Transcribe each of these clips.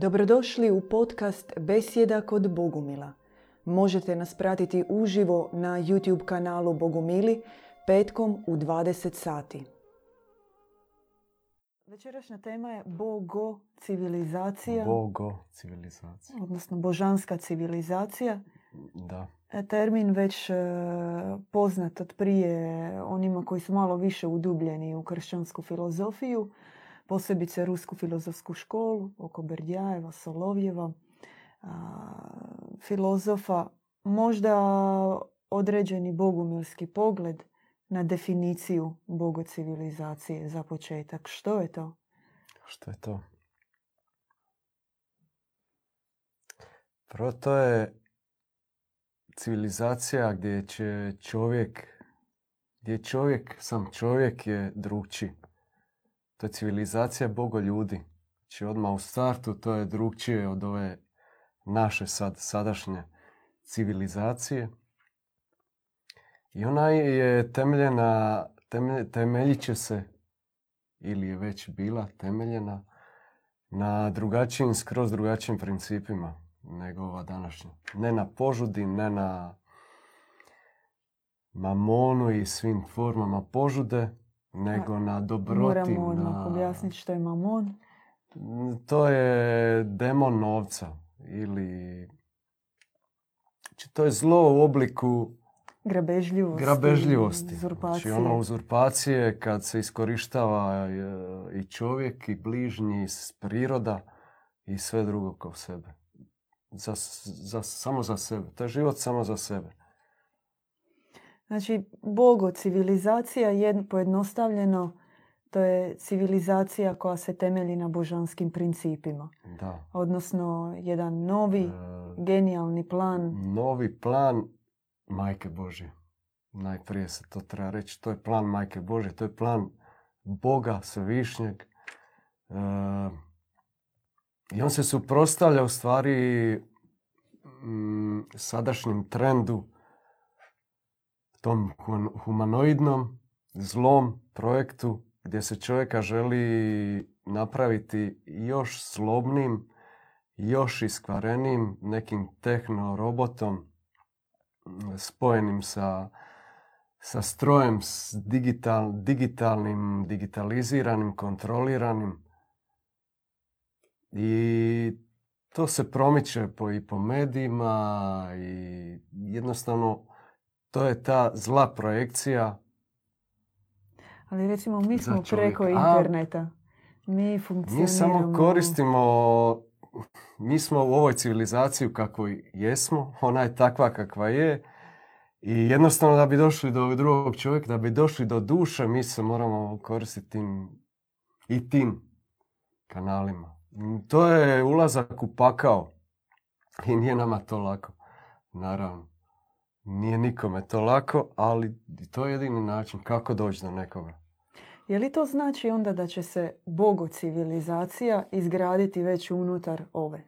Dobrodošli u podcast Besjeda kod Bogumila. Možete nas pratiti uživo na YouTube kanalu Bogumili petkom u 20 sati. Večerašnja tema je Bogo civilizacija, Bogo civilizacija. odnosno božanska civilizacija. Da. E, Termin već e, poznat od prije onima koji su malo više udubljeni u kršćansku filozofiju, posebice rusku filozofsku školu oko Berdjajeva, Solovjeva, filozofa, možda određeni bogumilski pogled na definiciju bogocivilizacije za početak. Što je to? Što je to? Prvo to je civilizacija gdje će čovjek, gdje čovjek, sam čovjek je drugčiji. To je civilizacija bogo ljudi. Znači odmah u startu to je drugčije od ove naše sad, sadašnje civilizacije. I ona je temeljena, temelj, temeljit će se, ili je već bila temeljena, na drugačijim, skroz drugačijim principima nego ova današnja. Ne na požudi, ne na mamonu i svim formama požude, nego na dobroti. Moramo odmah objasniti što je mamon. To je demon novca ili znači, to je zlo u obliku Grabežljivosti. grabežljivosti. Uzurpacije. Znači ono uzurpacije kad se iskorištava e, i čovjek i bližnji, i priroda i sve drugo kao sebe. Za, za, samo za sebe. To je život samo za sebe. Znači, bogo civilizacija je pojednostavljeno, to je civilizacija koja se temelji na božanskim principima. Da. Odnosno, jedan novi, E, genijalni plan. novi plan Majke Božje. Najprije se to treba reći. To je plan Majke Božje. To je plan Boga Svevišnjeg. E, I on se suprotstavlja u stvari mm, sadašnjem trendu, tom hu- humanoidnom, zlom projektu gdje se čovjeka želi napraviti još slobnim, još iskvarenim nekim tehnorobotom spojenim sa, sa strojem, s digital, digitalnim, digitaliziranim, kontroliranim. I to se promiče po, i po medijima i jednostavno to je ta zla projekcija. Ali recimo, mi smo preko interneta. Mi funkcioniramo... Mi samo koristimo, mi smo u ovoj civilizaciji kakvoj jesmo, ona je takva kakva je i jednostavno da bi došli do drugog čovjeka, da bi došli do duše, mi se moramo koristiti tim, i tim kanalima. To je ulazak u pakao i nije nama to lako, naravno. Nije nikome to lako, ali to je jedini način kako doći do nekoga. Je li to znači onda da će se bogo civilizacija izgraditi već unutar ove?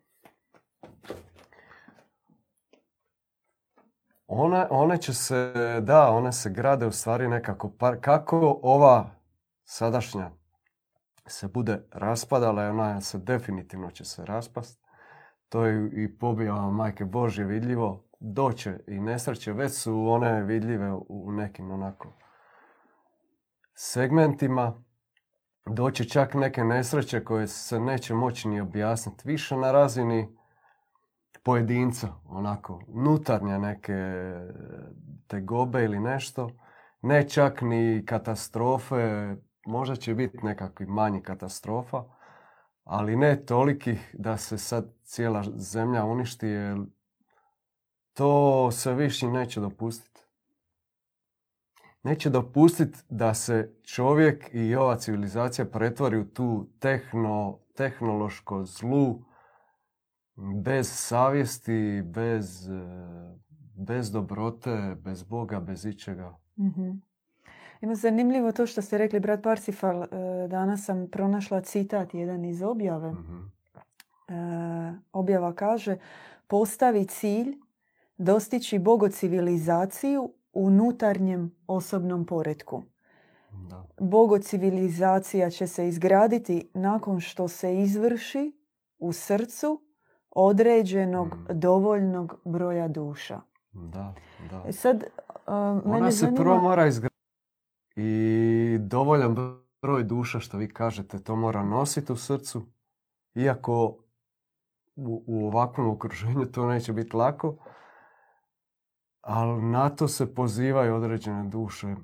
One, one će se, da, one se grade u stvari nekako, par, kako ova sadašnja se bude raspadala, i ona se definitivno će se raspast. To je i pobijava Majke Božje vidljivo. Doće i nesreće, već su one vidljive u- nekim onako segmentima. Doće čak neke nesreće koje se neće moći ni objasniti. Više na razini pojedinca, onako, nutarnje neke tegobe ili nešto. Ne čak ni katastrofe, možda će biti nekakvi manji katastrofa, ali ne tolikih da se sad cijela zemlja uništi, jer to se više neće dopustiti. Neće dopustiti da se čovjek i ova civilizacija pretvori u tu tehno, tehnološko zlu, bez savjesti, bez, e, bez dobrote, bez Boga, bez ičega. Mhm. Ima zanimljivo to što ste rekli, brat Parsifal, e, danas sam pronašla citat jedan iz objave. Mhm. E, objava kaže, postavi cilj dostići bogocivilizaciju u unutarnjem osobnom poretku. Da. Bogocivilizacija će se izgraditi nakon što se izvrši u srcu određenog Mm. dovoljnog broja duša. Da, da. E sad, uh, mene Ona se zanima... prvo mora izgraditi. I dovoljan broj duša, što vi kažete, to mora nositi u srcu. Iako u, u ovakvom okruženju to neće biti lako. Ali na to se pozivaju određene duše.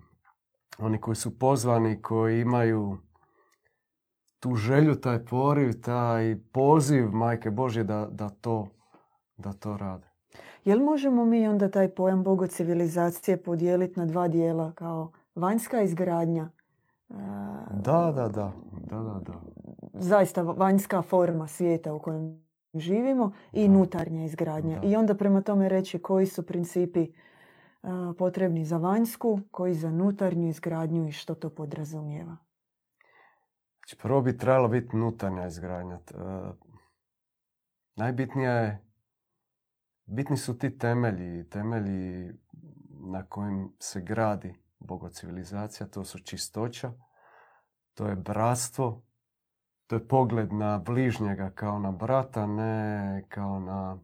Oni koji su pozvani, koji imaju tu želju, taj poriv, taj poziv Majke Božje da, da, to, da to rade. Jel možemo mi onda taj pojam bogocivilizacije podijeliti na dva dijela kao vanjska izgradnja? Da, da, da. da, da, da. Zaista vanjska forma svijeta u kojem živimo i nutarnja izgradnja. Da. I onda prema tome reći koji su principi e, potrebni za vanjsku, koji za nutarnju izgradnju i što to podrazumijeva. Znači, prvo bi trebalo biti nutarnja izgradnja. E, najbitnija je, bitni su ti temelji, temelji na kojim se gradi bogocivilizacija, to su čistoća, to je bratstvo, to je pogled na bližnjega kao na brata, ne kao na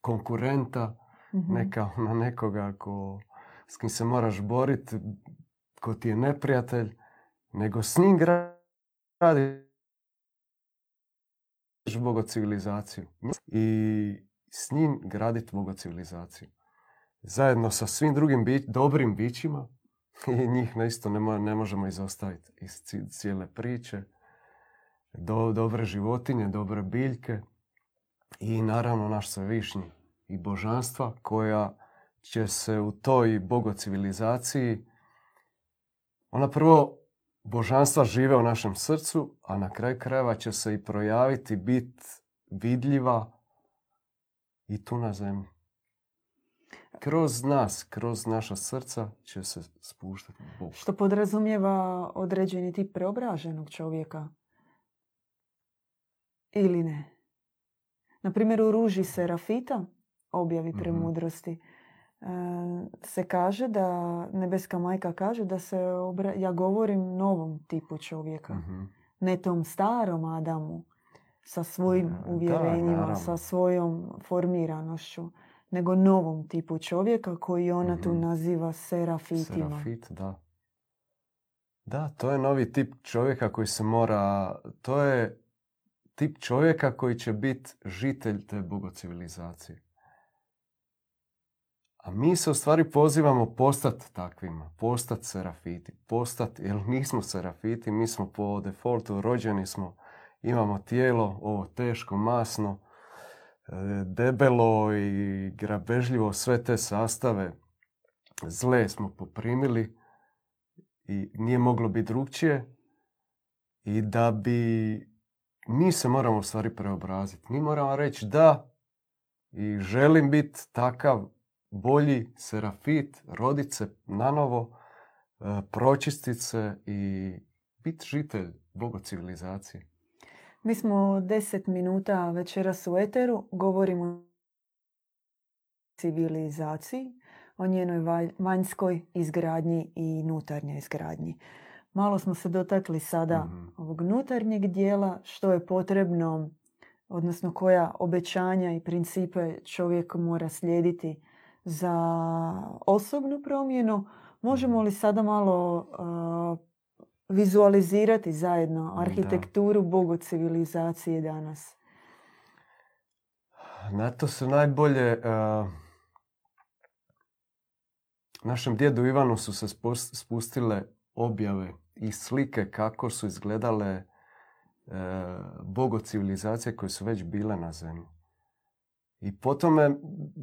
konkurenta, Mhm. ne kao na nekoga ko, s kim se moraš boriti, ko ti je neprijatelj, nego s njim gradiš bogocivilizaciju. I s njim graditi bogocivilizaciju. Zajedno sa svim drugim bi- dobrim bićima i njih na isto ne, ne možemo izostaviti iz ci- cijele priče. Do, dobre životinje, dobre biljke i naravno naš svevišnji i božanstva koja će se u toj bogocivilizaciji ona prvo božanstva žive u našem srcu, a na kraju krajeva će se i projaviti, biti vidljiva i tu na zemlji. Kroz nas, kroz naša srca će se spuštati Bog. Što podrazumijeva određeni tip preobraženog čovjeka. Ili ne? Na primjer, u ruži Serafita, objavi Mhm. premudrosti, e, se kaže da, nebeska majka kaže da se, obra- ja govorim novom tipu čovjeka. Mhm. Ne tom starom Adamu sa svojim Da, uvjerenjima, naravno. sa svojom formiranošću, nego novom tipu čovjeka koji ona tu Mhm. naziva serafitima. Serafit, da. Da, to je novi tip čovjeka koji se mora, to je tip čovjeka koji će biti žitelj te bogocivilizacije. A mi se u stvari pozivamo postati takvima, postati serafiti, postati, jer nismo serafiti, mi smo po defaultu rođeni smo, imamo tijelo, ovo teško, masno, debelo i grabežljivo, sve te sastave zle smo poprimili i nije moglo biti drugčije. I da bi mi se moramo u stvari preobraziti. Mi moramo reći da i želim biti takav bolji serafit, rodit se nanovo, e, pročistit se i biti žitelj bogocivilizacije. Mi smo deset minuta večeras u Eteru, govorimo o civilizaciji, o njenoj vanjskoj izgradnji i nutarnjoj izgradnji. Malo smo se dotakli sada Mhm. ovog nutarnjeg dijela, što je potrebno, odnosno koja obećanja i principe čovjek mora slijediti za osobnu promjenu. Možemo li sada malo uh, vizualizirati zajedno Da. arhitekturu bogocivilizacije danas? Na to se najbolje... e, našem djedu Ivanu su se spus- spustile objave i slike kako su izgledale e, bogocivilizacije koje su već bile na zemlji. I po tome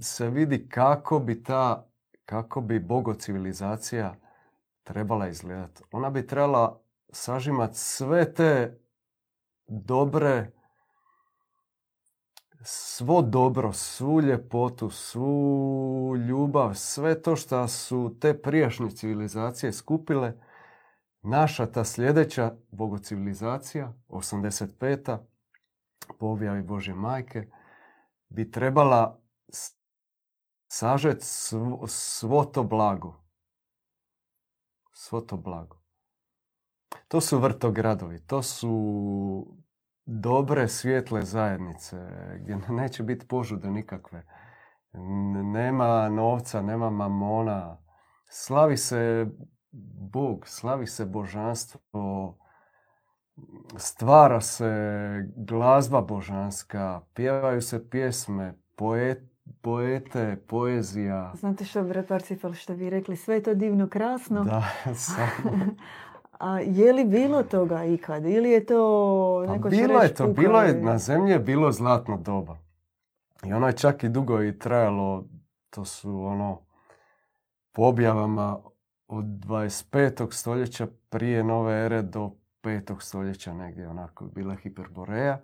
se vidi kako bi ta, kako bi bogocivilizacija trebala izgledati. Ona bi trebala sažimati sve te dobre svo dobro, svu ljepotu, svu ljubav, sve to što su te prijašnje civilizacije skupile, naša ta sljedeća bogocivilizacija, 85. po objavi Božje majke, bi trebala sažet svo, svo to blago. Svo to blago. To su vrtogradovi, to su dobre, svijetle zajednice, gdje neće biti požude nikakve. Nema novca, nema mamona. Slavi se Bog, slavi se božanstvo, stvara se glazba božanska, pjevaju se pjesme, poet, poete, poezija. Znate što, brat Parcifal, što bi rekli, sve je to divno, krasno. Da, sam. A je li bilo toga ikad? Ili je to Pa neko će bilo je to, bilo je, na zemlji je bilo zlatno doba. I ono je čak i dugo i trajalo, to su ono, po objavama od 25. stoljeća prije nove ere do 5. stoljeća negdje onako je bila hiperboreja.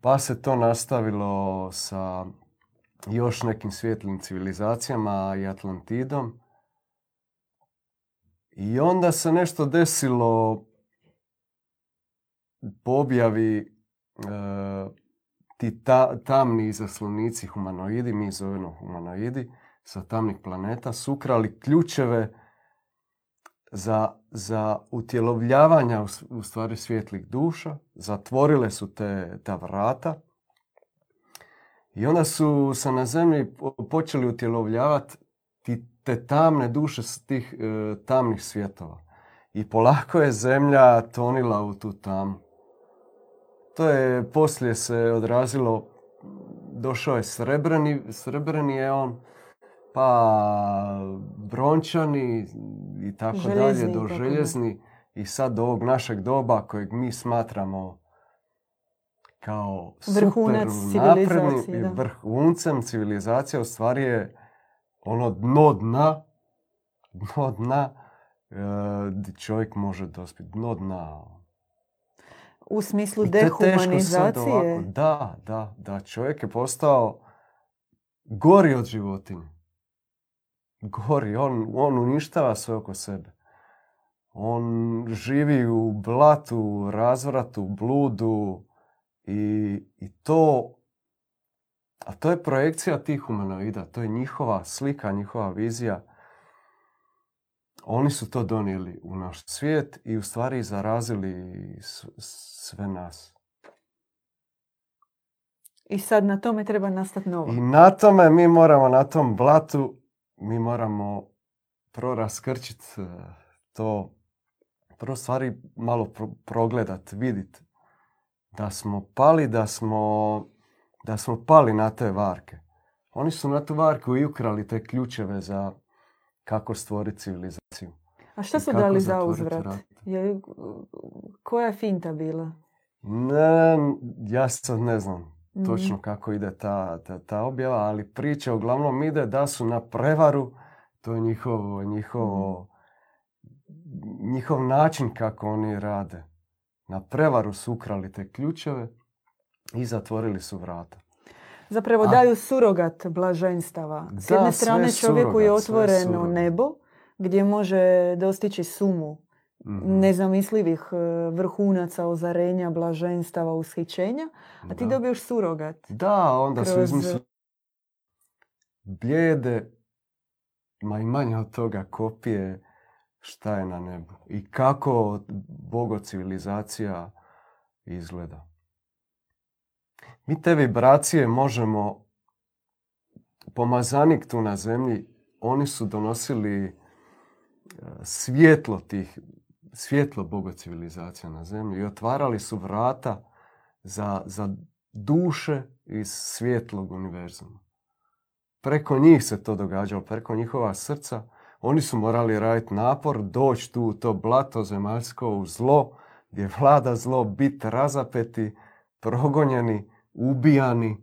Pa se to nastavilo sa još nekim svjetlim civilizacijama i Atlantidom. I onda se nešto desilo po objavi e, ti ta- tamni zaslonici humanoidi, mi zovemo humanoidi, sa tamnih planeta, su ukrali ključeve za, za utjelovljavanja u, u stvari svjetlih duša, zatvorile su te, ta vrata i onda su se na zemlji po- počeli utjelovljavati ti, te tamne duše s tih e, tamnih svjetova. I polako je zemlja tonila u tu tamu. To je poslije se odrazilo, došao je srebreni, srebreni je on, pa brončani i tako dalje, do željezni i sad do ovog našeg doba kojeg mi smatramo kao Vrhunac civilizacije, da. vrhuncem civilizacije u stvari je ono dno dna, dno dna e, di čovjek može dospjeti, dno dna. U smislu dehumanizacije. Da, da, da. Čovjek je postao gori od životinje. Gori. On, on uništava sve oko sebe. On živi u blatu, razvratu, bludu i, i to... A to je projekcija tih humanoida. To je njihova slika, njihova vizija. Oni su to donijeli u naš svijet i u stvari zarazili sve nas. I sad na tome treba nastati novo. I na tome mi moramo, na tom blatu, mi moramo prvo raskrčit e, to, prvo stvari malo pro- progledat, vidit da smo pali, da smo, da smo pali na te varke. Oni su na tu varku i ukrali te ključeve za kako stvoriti civilizaciju. A što su dali za uzvrat? rat. Je, koja je finta bila? Ne, ja sad ne znam Mhm. točno kako ide ta, ta, ta objava, ali priča uglavnom ide da su na prevaru, to je njihovo, njihovo, njihov način kako oni rade. Na prevaru su ukrali te ključeve i zatvorili su vrata. Zapravo A- daju surogat blaženstava. S Da, jedne strane čovjeku je surogat, otvoreno nebo gdje može dostići sumu Mhm. nezamislivih e, vrhunaca, ozarenja, blaženstava, ushićenja, a ti Da. dobiješ surogat. Da, onda su kroz- izmislili blijede, ma i manje od toga kopije šta je na nebu i kako bogo civilizacija izgleda. Mi te vibracije možemo, pomazanik tu na zemlji, oni su donosili e, svjetlo tih, svjetlo bogo civilizacija na zemlji i otvarali su vrata za, za duše iz svjetlog univerzuma. Preko njih se to događalo, preko njihova srca. Oni su morali raditi napor, doći tu u to blato zemaljsko, u zlo, gdje vlada zlo, biti razapeti, progonjeni, ubijani,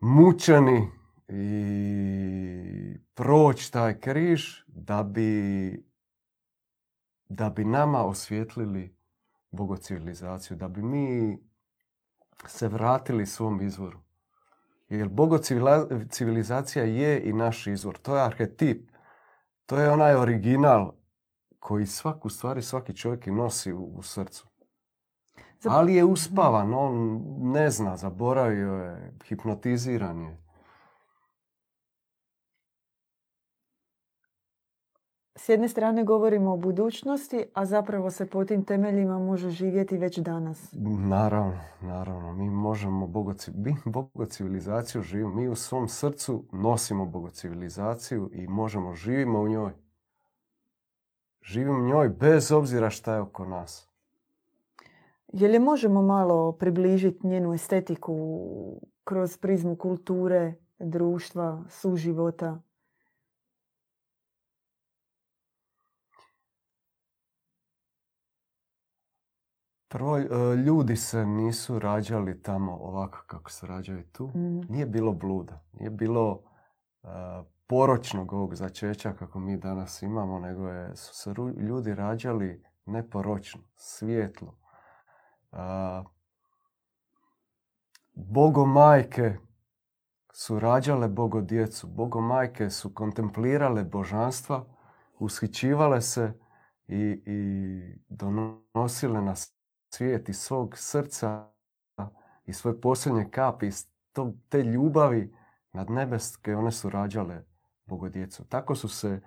mučeni i proći taj križ da bi, da bi nama osvijetlili bogocivilizaciju, da bi mi se vratili svom izvoru. Jer bogocivilizacija je i naš izvor. To je arhetip. To je onaj original koji svaku stvari, svaki čovjek i nosi u, u srcu. Zap- Ali je uspavan, on ne zna, zaboravio je, hipnotiziran je. S jedne strane govorimo o budućnosti, a zapravo se po tim temeljima može živjeti već danas. Naravno, naravno. Mi možemo bogoci, mi bogocivilizaciju živimo. Mi u svom srcu nosimo bogocivilizaciju i možemo, živimo u njoj. Živimo u njoj bez obzira šta je oko nas. Je li možemo malo približiti njenu estetiku kroz prizmu kulture, društva, suživota? Prvo, e, ljudi se nisu rađali tamo ovako kako se rađaju tu. Mhm. Nije bilo bluda, nije bilo e, poročnog ovog začeća kako mi danas imamo, nego je, su se ljudi rađali neporočno, svijetlo. Uh, Bogomajke su rađale bogodjecu. Bogomajke su kontemplirale božanstva, ushićivale se i, i donosile na svijet iz svog srca i svoje posljednje kapi iz te ljubavi nadnebeske, one su rađale bogodjecu. Tako su se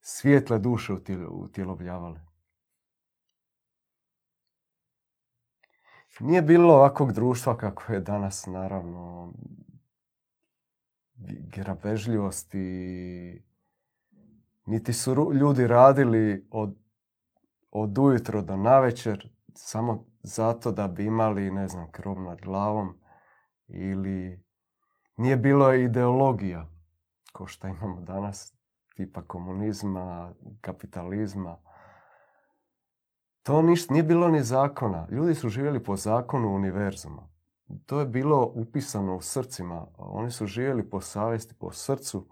svijetle duše utjelo- utjelovljavale. Nije bilo ovakvog društva kako je danas, naravno, grabežljivosti, niti su ljudi radili od, od ujutro do navečer samo zato da bi imali, ne znam, krov nad glavom ili nije bilo ideologija ko što imamo danas, tipa komunizma, kapitalizma. To ništa, nije bilo ni zakona. Ljudi su živjeli po zakonu univerzuma. To je bilo upisano u srcima. Oni su živjeli po savjesti, po srcu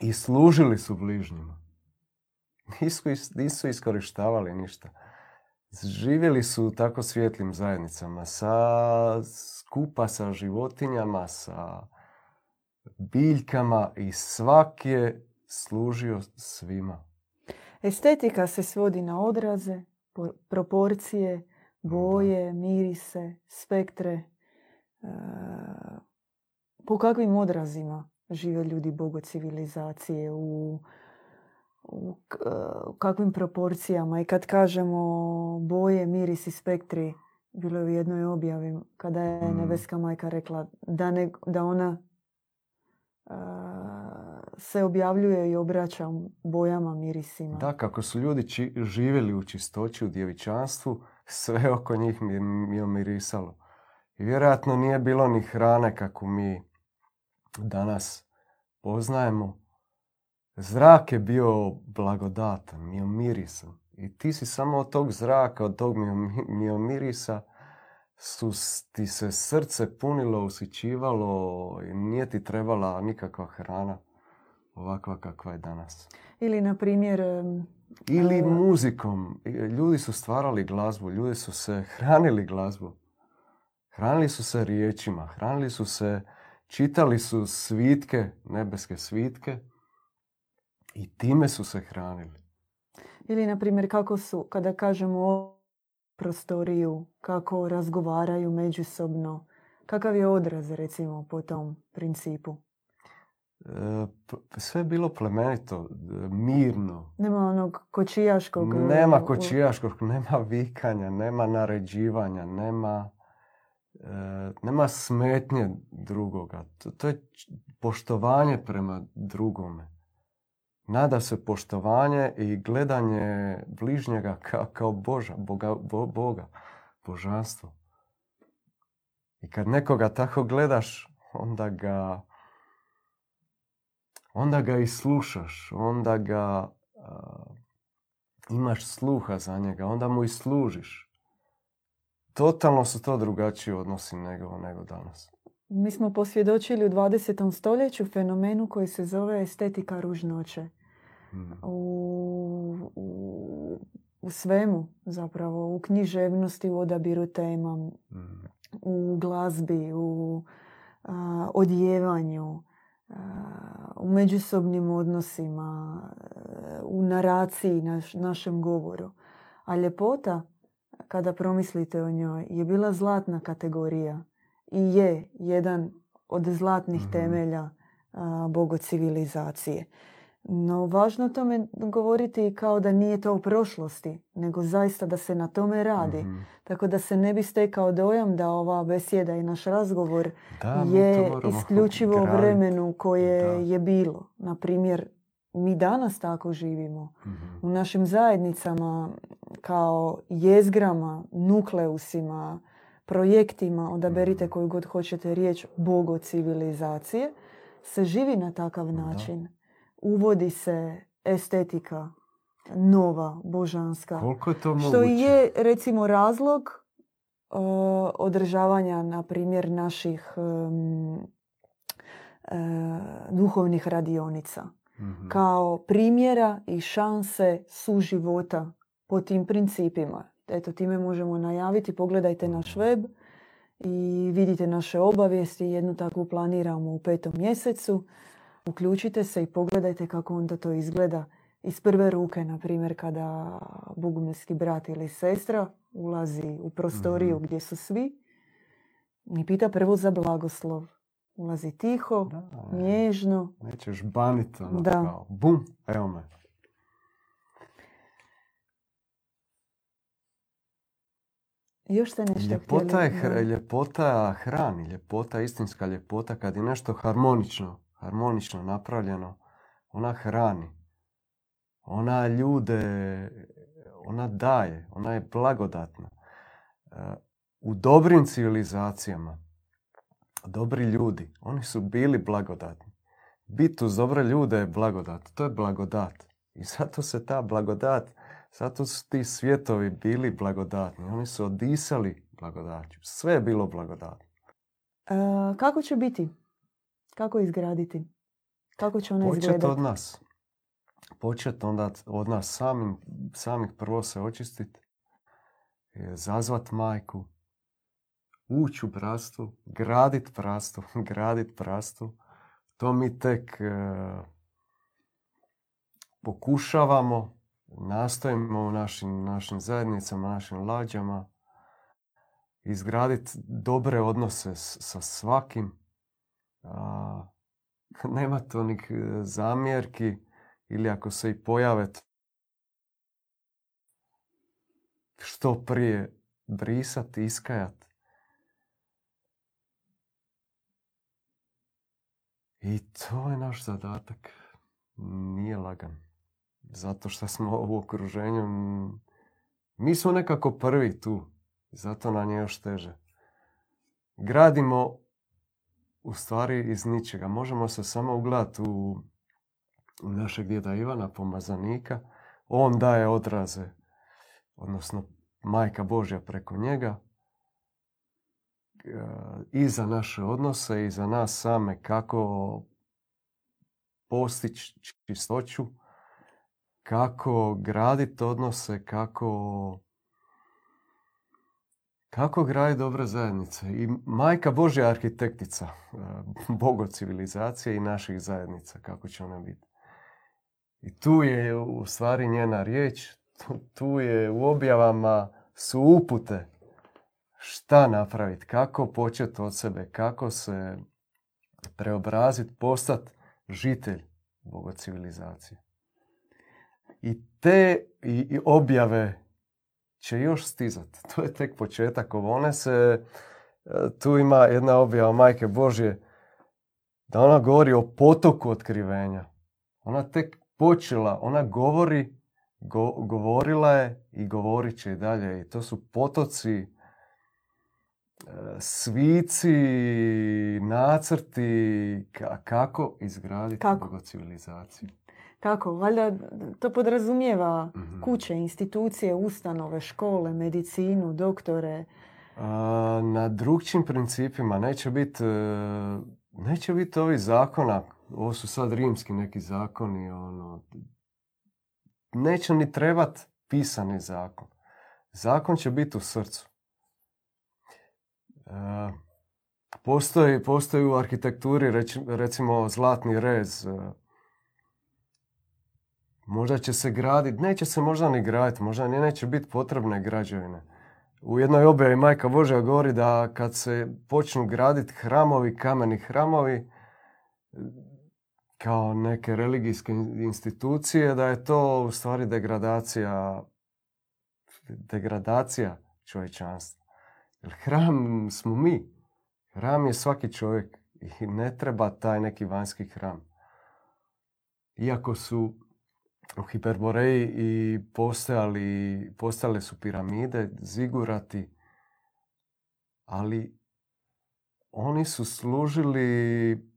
i služili su bližnjima. Nisu, is- nisu iskorištavali ništa. Živjeli su u tako svijetlim zajednicama, sa, skupa sa životinjama, sa biljkama i svak je služio svima. Estetika se svodi na odraze, po- proporcije, boje, mirise, spektre. E, po kakvim odrazima žive ljudi bogo civilizacije u, u e, u kakvim proporcijama i kad kažemo boje, mirisi, spektri bilo je u jednoj objavi kada je Mm. nebeska majka rekla da, ne, da ona e, se objavljuje i obraća bojama, mirisima. Da, kako su ljudi či- živjeli u čistoći, u djevičanstvu, sve oko njih mi mi je mirisalo. I vjerojatno nije bilo ni hrane kako mi danas poznajemo. Zrak je bio blagodatan, miomirisan. I ti si samo od tog zraka, od tog mio- miomirisa su ti se srce punilo, usićivalo i nije ti trebala nikakva hrana ovakva kakva je danas. Ili, na primjer, Ili muzikom. Ljudi su stvarali glazbu, ljudi su se hranili glazbu. Hranili su se riječima, hranili su se, čitali su svitke, nebeske svitke i time su se hranili. ili na primjer kako su, kada kažemo o prostoriju, kako razgovaraju međusobno, kakav je odraz recimo po tom principu. E, Sve je bilo plemenito, mirno. Nema onog kočijaškog... e, Nema kočijaškog, nema vikanja, nema naređivanja, nema, e, nema smetnje drugoga. To, je poštovanje prema drugome. Nada se poštovanje i gledanje bližnjega kao, kao Boža, Boga, Bo- Boga, božanstvo. I kad nekoga tako gledaš, onda ga onda ga i slušaš, onda ga a, imaš sluha za njega, onda mu i služiš. Totalno su to drugačiji odnosi nego, nego danas. Mi smo posvjedočili u 20. stoljeću fenomenu koji se zove estetika ružnoće. Mm. U, u, u svemu zapravo, u književnosti, u odabiru tema, Mm. u glazbi, u a, odjevanju, a, u međusobnim odnosima, a, u naraciji, naš, našem govoru. A ljepota, kada promislite o njoj, je bila zlatna kategorija i je jedan od zlatnih Mhm. temelja a, bogocivilizacije. No, važno o tome govoriti kao da nije to u prošlosti, nego zaista da se na tome radi. Mhm. Tako da se ne bi stekao dojam da ova besjeda i naš razgovor Da, je isključivo u graditi. vremenu koje Da. je bilo. Na primjer, mi danas tako živimo. Mhm. U našim zajednicama kao jezgrama, nukleusima, projektima, odaberite Mhm. koju god hoćete riječ, bogo civilizacije, se živi na takav način. Uvodi se estetika nova, božanska. Koliko je to moguće? Što je recimo razlog uh, održavanja, na primjer, naših um, uh, duhovnih radionica. Mhm. Kao primjera i šanse suživota po tim principima. Eto, time možemo najaviti. Pogledajte naš web i vidite naše obavijesti. Jednu takvu planiramo u petom mjesecu. Uključite se i pogledajte kako onda to izgleda iz prve ruke, na primjer kada bogumilski brat ili sestra ulazi u prostoriju Mhm. gdje su svi i pita prvo za blagoslov. Ulazi tiho, Da, nježno. Nećeš banit, ono, Da. kao, bum, evo me. Još ste nešto Ljepota, je, htjeli? Da. ljepota hrani, ljepota, istinska ljepota, kad je nešto harmonično, harmonično napravljeno, ona hrani. Ona ljude, ona daje, ona je blagodatna. E, U dobrim civilizacijama, dobri ljudi, oni su bili blagodatni. Bit uz dobre ljude je blagodat, to je blagodat. I zato se ta blagodat, zato su ti svjetovi bili blagodatni. Oni su odisali blagodaću. Sve je bilo blagodatno. E, kako će biti? Kako izgraditi? Kako će ona Počet izgledati? od nas. Počet onda od nas samim, samih prvo se očistiti, zazvat majku, ući u bratstvo, gradit bratstvo, gradit bratstvo. To mi tek e, pokušavamo, nastojimo u našim, našim zajednicama, našim lađama, izgraditi dobre odnose s- sa svakim. A, nema to nik e, zamjerki ili ako se i pojave što prije brisat, iskajat. I to je naš zadatak. Nije lagan. Zato što smo u okruženju. Mi smo nekako prvi tu. Zato nam je još teže. Gradimo u stvari iz ničega. Možemo se samo ugledati u, u našeg djeda Ivana, pomazanika. On daje odraze, odnosno majka Božja preko njega e, i za naše odnose i za nas same kako postići čistoću, kako graditi odnose, kako kako graditi dobre zajednice. I majka Božja arhitektica e, bogo civilizacije i naših zajednica, kako će ona biti. I tu je u stvari njena riječ, tu, je u objavama su upute šta napraviti, kako početi od sebe, kako se preobraziti, postati žitelj bogo civilizacije. I te i objave će još stizati. To je tek početak. One se, e, tu ima jedna objava Majke Božje, da ona govori o potoku otkrivenja. Ona tek počela, ona govori, go- govorila je i govorit će i dalje. I to su potoci, e, svici, nacrti, ka- kako izgraditi Kako? civilizaciju. Kako? Valjda to podrazumijeva Mhm. kuće, institucije, ustanove, škole, medicinu, doktore. A, na drugčijim principima neće biti neće biti ovih zakona ovo su sad rimski neki zakoni ono neće ni trebat pisani zakon zakon će biti u srcu E, postoji, postoji u arhitekturi recimo zlatni rez e, možda će se graditi neće se možda ni graditi možda ni neće biti potrebne građevine u jednoj objavi Majka Božja govori da kad se počnu graditi hramovi, kameni hramovi, kao neke religijske institucije, da je to u stvari degradacija, degradacija čovječanstva. Jer hram smo mi. Hram je svaki čovjek i ne treba taj neki vanjski hram. Iako su u Hiperboreji i postojali, postojale su piramide, zigurati, ali oni su služili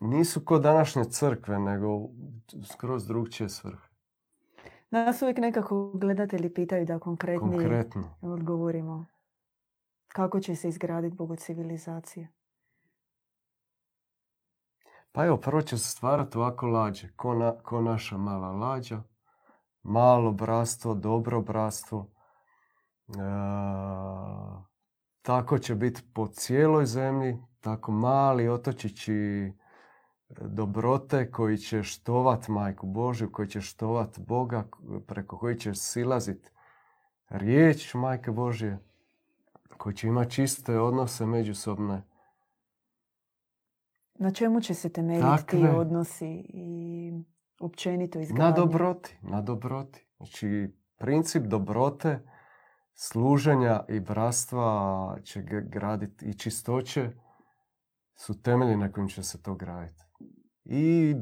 nisu kod današnje crkve, nego skroz drugčije svrhe. Nas uvijek nekako gledatelji pitaju da konkretnije Konkretno. odgovorimo. Kako će se izgraditi bogo civilizacije? Pa evo, prvo će se stvarati ovako lađe, ko, na, ko naša mala lađa. Malo bratstvo, dobro bratstvo. E, tako će biti po cijeloj zemlji, tako mali otočići dobrote koji će štovat Majku Božju, koji će štovat Boga, preko koji će silazit riječ Majke Božje, koji će imati čiste odnose međusobne. Na čemu će se temeljiti ti Takve. odnosi i općenito izgradnja? Na dobroti, na dobroti. Znači, princip dobrote, služenja i bratstva će graditi i čistoće su temelji na kojim će se to graditi. I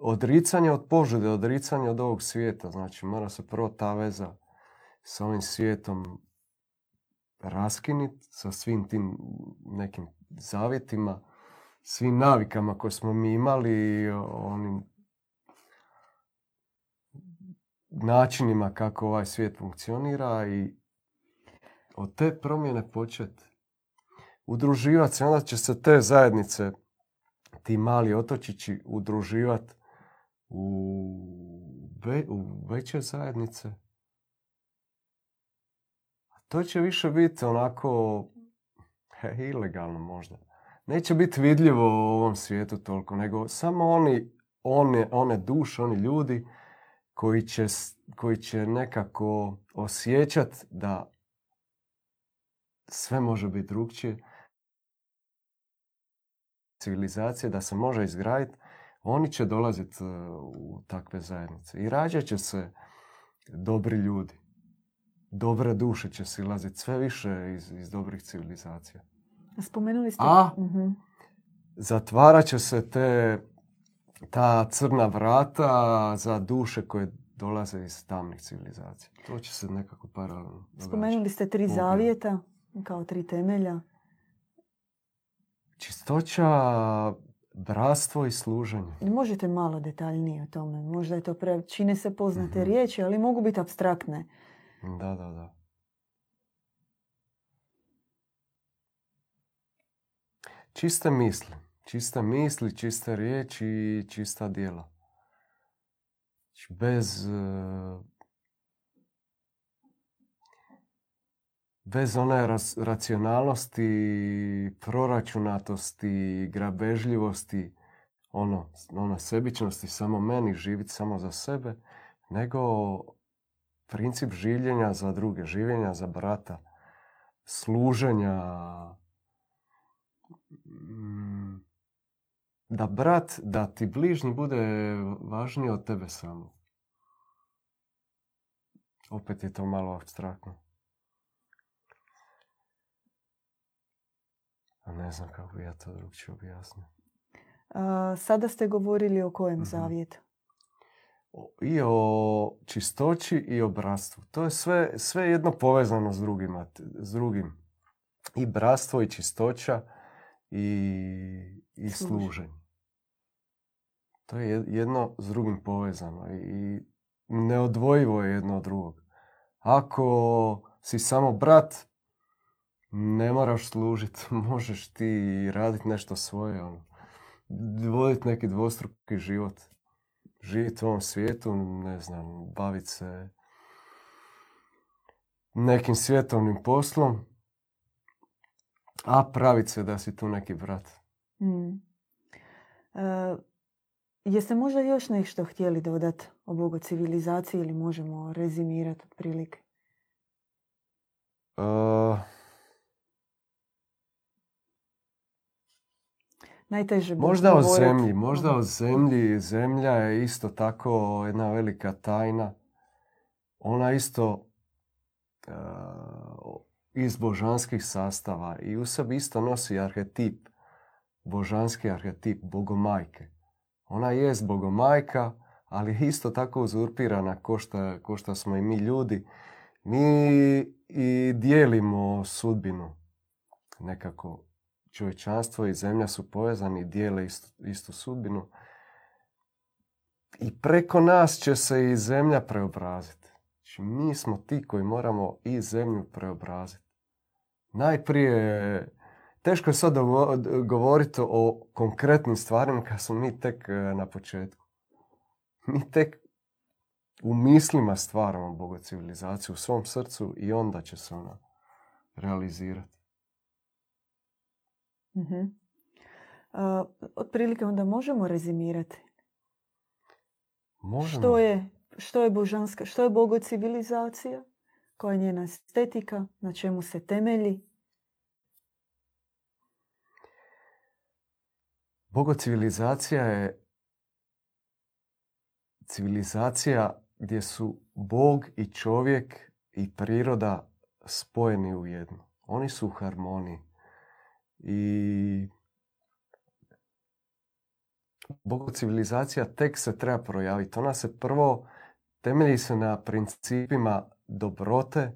odricanje od požude, odricanje od ovog svijeta. Znači, mora se prvo ta veza s ovim svijetom raskiniti sa svim tim nekim zavjetima, svim navikama koje smo mi imali, onim načinima kako ovaj svijet funkcionira i od te promjene početi udruživati se. Onda će se te zajednice, ti mali otočići, udruživati u, ve- u veće zajednice. To će više biti onako ilegalno možda. Neće biti vidljivo u ovom svijetu toliko, nego samo oni, one, one duše, oni ljudi koji će, koji će nekako osjećat da sve može biti drugčije. Civilizacije, da se može izgraditi, oni će dolaziti u takve zajednice. I rađat će se dobri ljudi. Dobre duše će silaziti sve više iz, iz dobrih civilizacija. Spomenuli ste... A? Mhm. Zatvarat će se te, ta crna vrata za duše koje dolaze iz tamnih civilizacija. To će se nekako paralelno. Spomenuli ste tri Ovdje. zavjeta kao tri temelja. Čistoća, bratstvo i služenje. Možete malo detaljnije o tome. Možda je to pre... Čine se poznate Mhm. riječi, ali mogu biti abstraktne. Da, da, da. Čiste misli. Čiste misli, čiste riječi i čista djela. Znači, Bez, eh, bez one racionalnosti, proračunatosti, grabežljivosti, ono, ona sebičnosti, samo meni, živjeti samo za sebe, nego princip življenja za druge, življenja za brata, služenja, da brat, da ti bližnji bude važniji od tebe samo. Opet je to malo abstraktno. A ne znam kako bi ja to drugčije objasnio. Sada ste govorili o kojem Mhm. zavjetu? I o čistoći i o bratstvu. To je sve, sve jedno povezano s, drugima, s drugim. I bratstvo i čistoća i, i Služenje. To je jed- jedno s drugim povezano i, i neodvojivo je jedno od drugog. Ako si samo brat, ne moraš služiti, možeš ti raditi nešto svoje, ono. voditi neki dvostruki život. Živjeti u ovom svijetu, ne znam, baviti se nekim svjetovnim poslom, a praviti se da si tu neki brat. Mm. E, jeste možda još nešto htjeli dodati o bogo civilizaciji ili možemo rezimirati otprilike? Uh, najteže Možda o zemlji, možda Aha. o zemlji. Zemlja je isto tako jedna velika tajna. Ona isto e, iz božanskih sastava i u sebi isto nosi arhetip, božanski arhetip, bogomajke. Ona jest bogomajka, ali je isto tako uzurpirana ko šta, ko šta smo i mi ljudi. Mi i dijelimo sudbinu nekako čovječanstvo i zemlja su povezani dijele istu, istu sudbinu. I preko nas će se i zemlja preobraziti. Znači, mi smo ti koji moramo i zemlju preobraziti. Najprije, teško je sad govoriti o konkretnim stvarima kad smo mi tek e, na početku. Mi tek u mislima stvaramo Boga civilizaciju u svom srcu i onda će se ona realizirati. A, otprilike onda možemo rezimirati. Možemo. Što je, što je božanska, što je bogo civilizacija, koja je njena estetika, na čemu se temelji. Bogo civilizacija je civilizacija gdje su Bog i čovjek i priroda spojeni u jedno. Oni su u harmoniji. I Bogo civilizacija tek se treba projaviti. Ona se prvo temelji se na principima dobrote,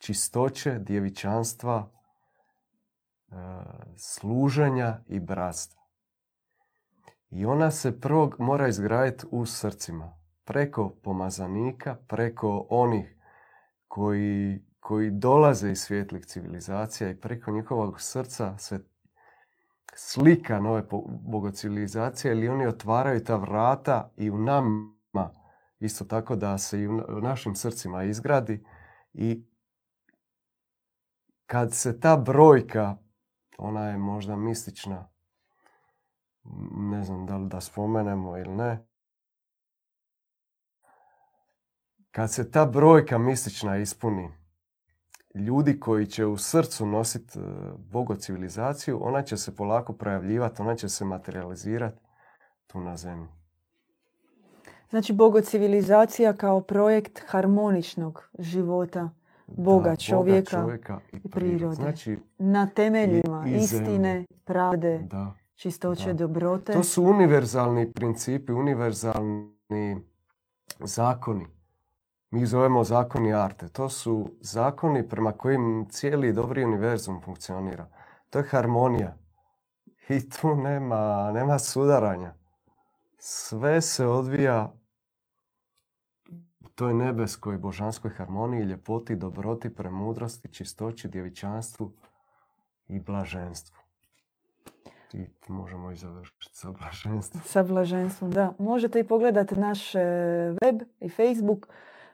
čistoće, djevičanstva, služenja i bratstva. I ona se prvo mora izgraditi u srcima. Preko pomazanika, preko onih koji, koji dolaze iz svjetlih civilizacija i preko njihovog srca se slika nove bogocivilizacije ili oni otvaraju ta vrata i u nama isto tako da se i u našim srcima izgradi i kad se ta brojka, ona je možda mistična, ne znam da li da spomenemo ili ne, kad se ta brojka mistična ispuni, ljudi koji će u srcu nositi bogo civilizaciju, ona će se polako projavljivati, ona će se materializirati tu na zemlji. Znači bogo civilizacija kao projekt harmoničnog života Boga, Da, čovjeka čovjeka i, prirode. Znači, na temeljima I- i istine, pravde, da. čistoće, Da. dobrote. To su univerzalni principi, univerzalni zakoni. Mi ih zovemo zakoni arte. To su zakoni prema kojim cijeli dobri univerzum funkcionira. To je harmonija. I tu nema, nema sudaranja. Sve se odvija toj nebeskoj božanskoj harmoniji, ljepoti, dobroti, premudrosti, čistoći, djevičanstvu i blaženstvu. I možemo i završiti sa blaženstvom. Sa blaženstvom, da. Možete i pogledati naš e, web i Facebook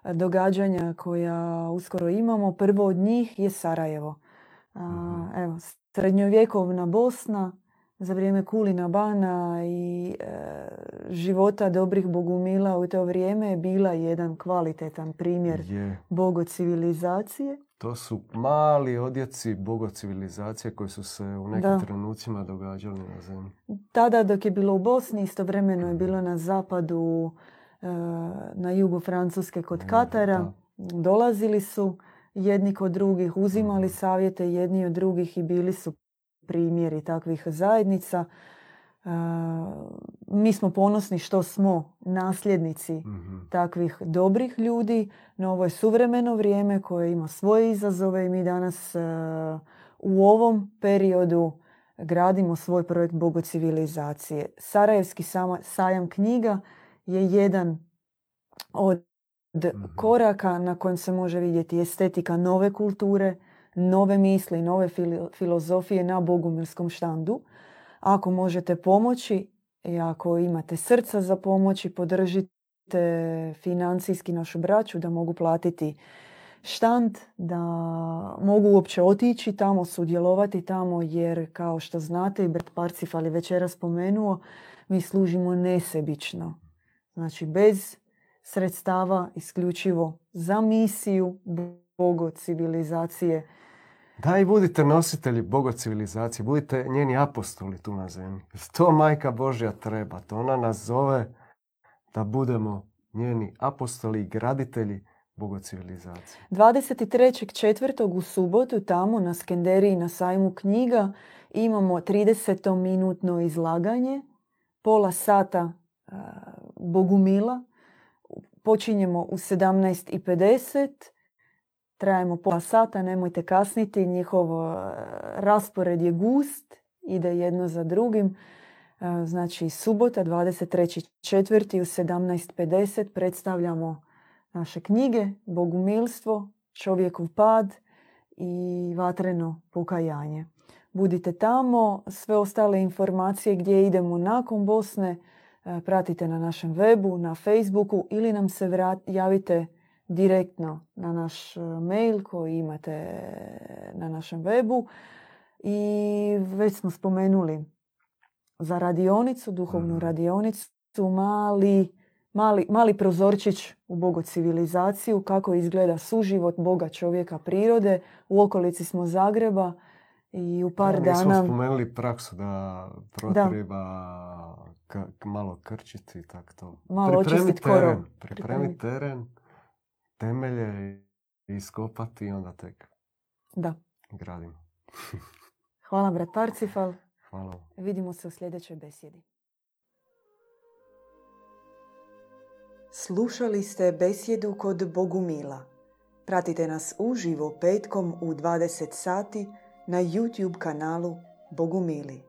e, događanja koja uskoro imamo. Prvo od njih je Sarajevo. Mhm. Evo, srednjovjekovna Bosna za vrijeme Kulina Bana i e, života dobrih bogumila u to vrijeme je bila jedan kvalitetan primjer Je. bogo civilizacije. To su mali odjeci bogo civilizacije koji su se u nekim Da. trenucima događali na zemlji. Tada dok je bilo u Bosni, istovremeno je bilo na zapadu, e, na jugu Francuske kod Da, Katara. da. Dolazili su jedni kod drugih, uzimali Mhm. savjete jedni od drugih i bili su primjeri takvih zajednica. E, Mi smo ponosni što smo nasljednici Mhm. takvih dobrih ljudi, no ovo je suvremeno vrijeme koje ima svoje izazove i mi danas e, u ovom periodu gradimo svoj projekt Bogo civilizacije. Sarajevski sama- sajam knjiga je jedan od Mhm. koraka na kojem se može vidjeti estetika nove kulture, nove misli, nove filozofije na bogumilskom štandu. Ako možete pomoći i ako imate srca za pomoći, podržite financijski našu braću da mogu platiti štand, da mogu uopće otići tamo, sudjelovati tamo, jer kao što znate i Bert Parcifal je večera spomenuo, mi služimo nesebično. Znači bez sredstava isključivo za misiju Bogo civilizacije Da i budite nositelji Boga civilizacije, budite njeni apostoli tu na zemlji. To majka Božja treba, to ona nas zove da budemo njeni apostoli i graditelji Boga civilizacije. 23.4. u subotu tamo na Skenderiji na sajmu knjiga imamo 30-minutno izlaganje, pola sata Bogumila. Počinjemo u 17.50 trajemo pola sata, nemojte kasniti, njihov e, raspored je gust, ide jedno za drugim. E, znači, subota, 23.4. u 17.50 predstavljamo naše knjige, Bogumilstvo, Čovjekov pad i Vatreno pokajanje. Budite tamo, sve ostale informacije gdje idemo nakon Bosne e, pratite na našem webu, na Facebooku ili nam se javite direktno na naš e, mail koji imate na našem webu. I već smo spomenuli za radionicu, duhovnu mhm. radionicu, mali, mali, mali prozorčić u Bogo civilizaciju, kako izgleda suživot Boga, čovjeka, prirode. U okolici smo Zagreba i u par da, dana... smo spomenuli praksu da protreba malo krčiti, tako to. Malo pripremiti teren, pripremiti teren temelje iskopati i onda tek da. gradimo. Hvala brat Parcifal. Hvala. Vidimo se u sljedećoj besjedi. Slušali ste besjedu kod Bogumila. Pratite nas uživo petkom u 20 sati na YouTube kanalu Bogumili.